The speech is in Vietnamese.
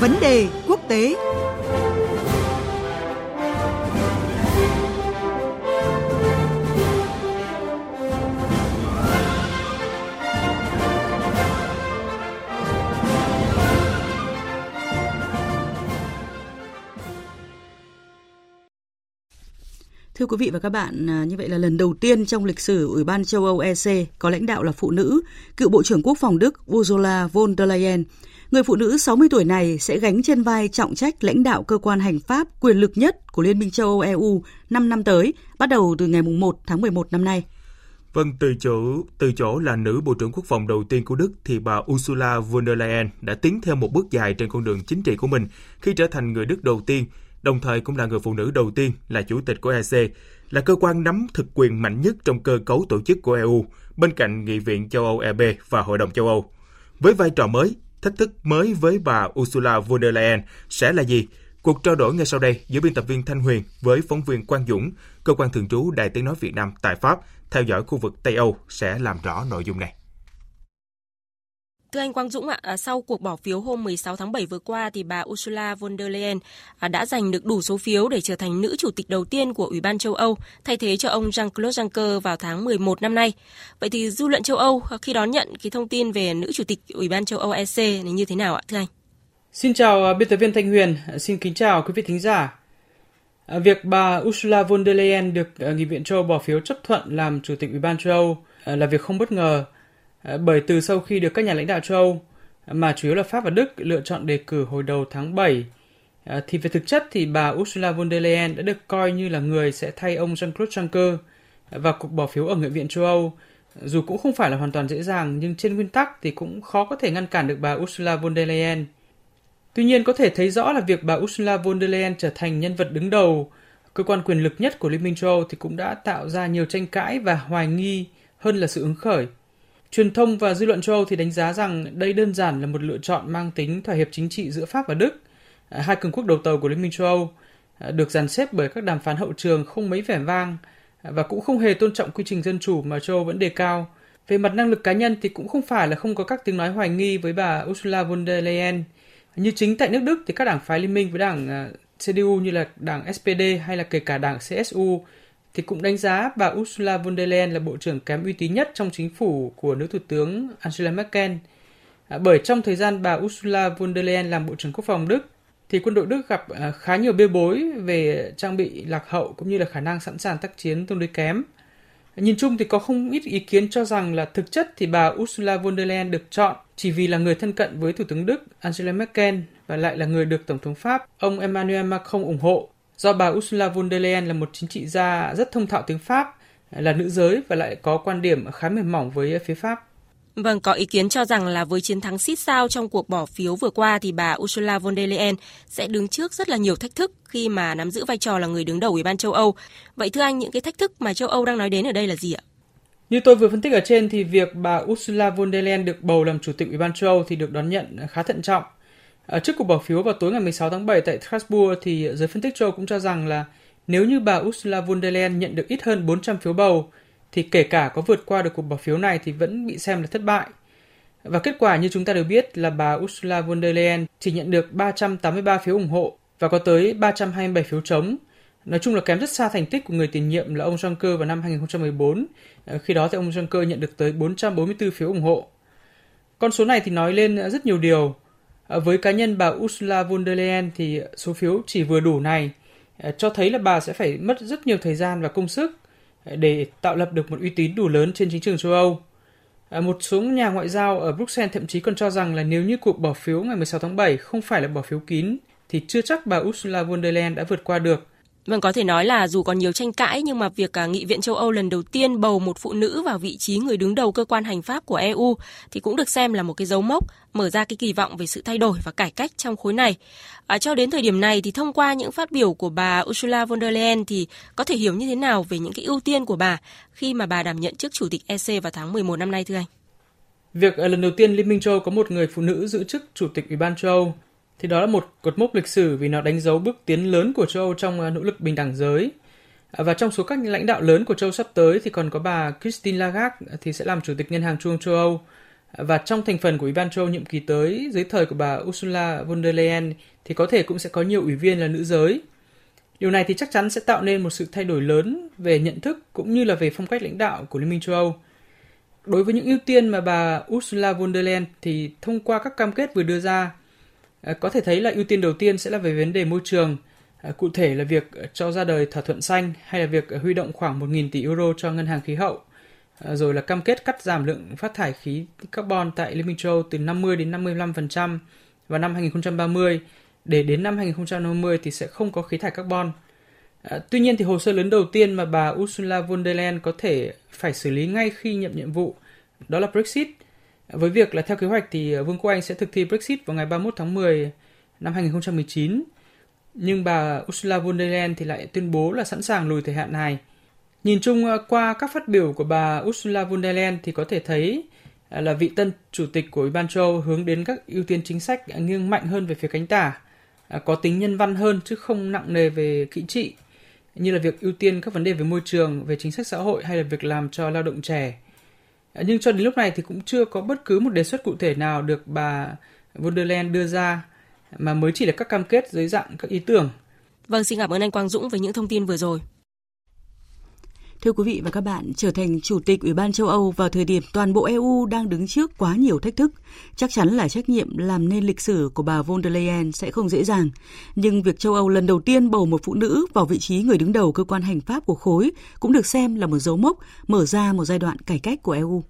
Vấn đề quốc tế Thưa quý vị và các bạn, à, như vậy là lần đầu tiên trong lịch sử Ủy ban châu Âu EC có lãnh đạo là phụ nữ, cựu Bộ trưởng Quốc phòng Đức Ursula von der Leyen. Người phụ nữ 60 tuổi này sẽ gánh trên vai trọng trách lãnh đạo cơ quan hành pháp quyền lực nhất của Liên minh châu Âu EU 5 năm tới, bắt đầu từ ngày 1 tháng 11 năm nay. Vâng, từ chỗ từ chỗ là nữ Bộ trưởng Quốc phòng đầu tiên của Đức thì bà Ursula von der Leyen đã tiến theo một bước dài trên con đường chính trị của mình khi trở thành người Đức đầu tiên đồng thời cũng là người phụ nữ đầu tiên là chủ tịch của EC, là cơ quan nắm thực quyền mạnh nhất trong cơ cấu tổ chức của EU, bên cạnh Nghị viện châu Âu EB và Hội đồng châu Âu. Với vai trò mới, thách thức mới với bà Ursula von der Leyen sẽ là gì? Cuộc trao đổi ngay sau đây giữa biên tập viên Thanh Huyền với phóng viên Quang Dũng, cơ quan thường trú Đài Tiếng Nói Việt Nam tại Pháp, theo dõi khu vực Tây Âu sẽ làm rõ nội dung này. Thưa anh Quang Dũng ạ, à, sau cuộc bỏ phiếu hôm 16 tháng 7 vừa qua thì bà Ursula von der Leyen à, đã giành được đủ số phiếu để trở thành nữ chủ tịch đầu tiên của Ủy ban châu Âu, thay thế cho ông Jean-Claude Juncker vào tháng 11 năm nay. Vậy thì dư luận châu Âu khi đón nhận cái thông tin về nữ chủ tịch Ủy ban châu Âu EC này như thế nào ạ thưa anh? Xin chào à, biên tập viên Thanh Huyền, à, xin kính chào quý vị thính giả. À, việc bà Ursula von der Leyen được Nghị viện châu Âu bỏ phiếu chấp thuận làm chủ tịch Ủy ban châu Âu là việc không bất ngờ Ờ, bởi từ sau khi được các nhà lãnh đạo châu Âu, mà chủ yếu là Pháp và Đức lựa chọn đề cử hồi đầu tháng 7, ờ, thì về thực chất thì bà Ursula von der Leyen đã được coi như là người sẽ thay ông Jean-Claude Juncker vào cuộc bỏ phiếu ở Nghị viện châu Âu. Dù cũng không phải là hoàn toàn dễ dàng, nhưng trên nguyên tắc thì cũng khó có thể ngăn cản được bà Ursula von der Leyen. Tuy nhiên có thể thấy rõ là việc bà Ursula von der Leyen trở thành nhân vật đứng đầu cơ quan quyền lực nhất của Liên minh châu Âu thì cũng đã tạo ra nhiều tranh cãi và hoài nghi hơn là sự ứng khởi. Truyền thông và dư luận châu Âu thì đánh giá rằng đây đơn giản là một lựa chọn mang tính thỏa hiệp chính trị giữa Pháp và Đức, à, hai cường quốc đầu tàu của Liên minh châu Âu, à, được dàn xếp bởi các đàm phán hậu trường không mấy vẻ vang à, và cũng không hề tôn trọng quy trình dân chủ mà châu Âu vẫn đề cao. Về mặt năng lực cá nhân thì cũng không phải là không có các tiếng nói hoài nghi với bà Ursula von der Leyen. Như chính tại nước Đức thì các đảng phái liên minh với đảng CDU như là đảng SPD hay là kể cả đảng CSU thì cũng đánh giá bà Ursula von der Leyen là bộ trưởng kém uy tín nhất trong chính phủ của nữ thủ tướng Angela Merkel. À, bởi trong thời gian bà Ursula von der Leyen làm bộ trưởng quốc phòng Đức, thì quân đội Đức gặp à, khá nhiều bê bối về trang bị lạc hậu cũng như là khả năng sẵn sàng tác chiến tương đối kém. Nhìn chung thì có không ít ý kiến cho rằng là thực chất thì bà Ursula von der Leyen được chọn chỉ vì là người thân cận với Thủ tướng Đức Angela Merkel và lại là người được Tổng thống Pháp ông Emmanuel Macron ủng hộ do bà Ursula von der Leyen là một chính trị gia rất thông thạo tiếng Pháp, là nữ giới và lại có quan điểm khá mềm mỏng với phía Pháp. Vâng, có ý kiến cho rằng là với chiến thắng xít sao trong cuộc bỏ phiếu vừa qua thì bà Ursula von der Leyen sẽ đứng trước rất là nhiều thách thức khi mà nắm giữ vai trò là người đứng đầu Ủy ban châu Âu. Vậy thưa anh, những cái thách thức mà châu Âu đang nói đến ở đây là gì ạ? Như tôi vừa phân tích ở trên thì việc bà Ursula von der Leyen được bầu làm chủ tịch Ủy ban châu Âu thì được đón nhận khá thận trọng. Ở trước cuộc bỏ phiếu vào tối ngày 16 tháng 7 tại Strasbourg thì giới phân tích châu cũng cho rằng là nếu như bà Ursula von der Leyen nhận được ít hơn 400 phiếu bầu, thì kể cả có vượt qua được cuộc bỏ phiếu này thì vẫn bị xem là thất bại. Và kết quả như chúng ta đều biết là bà Ursula von der Leyen chỉ nhận được 383 phiếu ủng hộ và có tới 327 phiếu chống. Nói chung là kém rất xa thành tích của người tiền nhiệm là ông Juncker vào năm 2014. À, khi đó thì ông Juncker nhận được tới 444 phiếu ủng hộ. Con số này thì nói lên rất nhiều điều. À, với cá nhân bà Ursula von der Leyen thì số phiếu chỉ vừa đủ này à, cho thấy là bà sẽ phải mất rất nhiều thời gian và công sức à, để tạo lập được một uy tín đủ lớn trên chính trường châu Âu. Một số nhà ngoại giao ở Bruxelles thậm chí còn cho rằng là nếu như cuộc bỏ phiếu ngày 16 tháng 7 không phải là bỏ phiếu kín, thì chưa chắc bà Ursula von der Leyen đã vượt qua được Vâng, có thể nói là dù còn nhiều tranh cãi nhưng mà việc à, Nghị viện châu Âu lần đầu tiên bầu một phụ nữ vào vị trí người đứng đầu cơ quan hành pháp của EU thì cũng được xem là một cái dấu mốc mở ra cái kỳ vọng về sự thay đổi và cải cách trong khối này. À, cho đến thời điểm này thì thông qua những phát biểu của bà Ursula von der Leyen thì có thể hiểu như thế nào về những cái ưu tiên của bà khi mà bà đảm nhận chức chủ tịch EC vào tháng 11 năm nay thưa anh? Việc à, lần đầu tiên Liên minh châu Âu có một người phụ nữ giữ chức chủ tịch Ủy ban châu Âu thì đó là một cột mốc lịch sử vì nó đánh dấu bước tiến lớn của châu Âu trong à, nỗ lực bình đẳng giới. À, và trong số các lãnh đạo lớn của châu Âu sắp tới thì còn có bà Christine Lagarde à, thì sẽ làm chủ tịch ngân hàng trung ương châu Âu Và trong thành phần của Ủy ban châu Âu nhiệm kỳ tới dưới thời của bà Ursula von der Leyen thì có thể cũng sẽ có nhiều ủy viên là nữ giới. Điều này thì chắc chắn sẽ tạo nên một sự thay đổi lớn về nhận thức cũng như là về phong cách lãnh đạo của Liên minh châu Âu. Đối với những ưu tiên mà bà Ursula von der Leyen thì thông qua các cam kết vừa đưa ra, À, có thể thấy là ưu tiên đầu tiên sẽ là về vấn đề môi trường, à, cụ thể là việc à, cho ra đời thỏa thuận xanh hay là việc huy động khoảng 1.000 tỷ euro cho ngân hàng khí hậu, rồi là cam kết cắt giảm lượng phát thải khí carbon tại Liên minh châu Âu từ 50 đến 55% vào năm 2030 để đến năm 2050 thì sẽ không có khí thải carbon. À, tuy nhiên thì hồ sơ lớn đầu tiên mà bà Ursula von der Leyen có thể phải xử lý ngay khi nhận nhiệm vụ đó là Brexit. Với việc là theo kế hoạch thì ờ, Vương quốc Anh sẽ thực thi Brexit vào ngày 31 tháng 10 năm 2019. Nhưng bà Ursula von der Leyen thì lại tuyên bố là sẵn sàng lùi thời hạn này. Nhìn chung ờ, qua các phát biểu của bà Ursula von der Leyen thì có thể thấy ờ, là vị tân chủ tịch của Ủy ban châu Âu hướng đến các ưu tiên chính sách nghiêng mạnh hơn về phía cánh tả, có tính nhân văn hơn chứ không nặng nề về kỹ trị như là việc ưu tiên các vấn đề về môi trường, về chính sách xã hội hay là việc làm cho lao động trẻ. Nhưng cho đến lúc này thì cũng chưa có bất cứ một đề xuất cụ thể nào được bà von der Leyen đưa ra mà mới chỉ là các cam kết dưới dạng các ý tưởng. Vâng, xin cảm ơn anh Quang Dũng với những thông tin vừa rồi. Thưa quý vị và các bạn, trở thành Chủ tịch Ủy ban châu Âu vào thời điểm toàn bộ EU đang đứng trước quá nhiều thách thức, chắc chắn là trách nhiệm làm nên lịch sử của bà von der Leyen sẽ không dễ dàng. Nhưng việc châu Âu lần đầu tiên bầu một phụ nữ vào vị trí người đứng đầu cơ quan hành pháp của khối cũng được xem là một dấu mốc mở ra một giai đoạn cải cách của EU.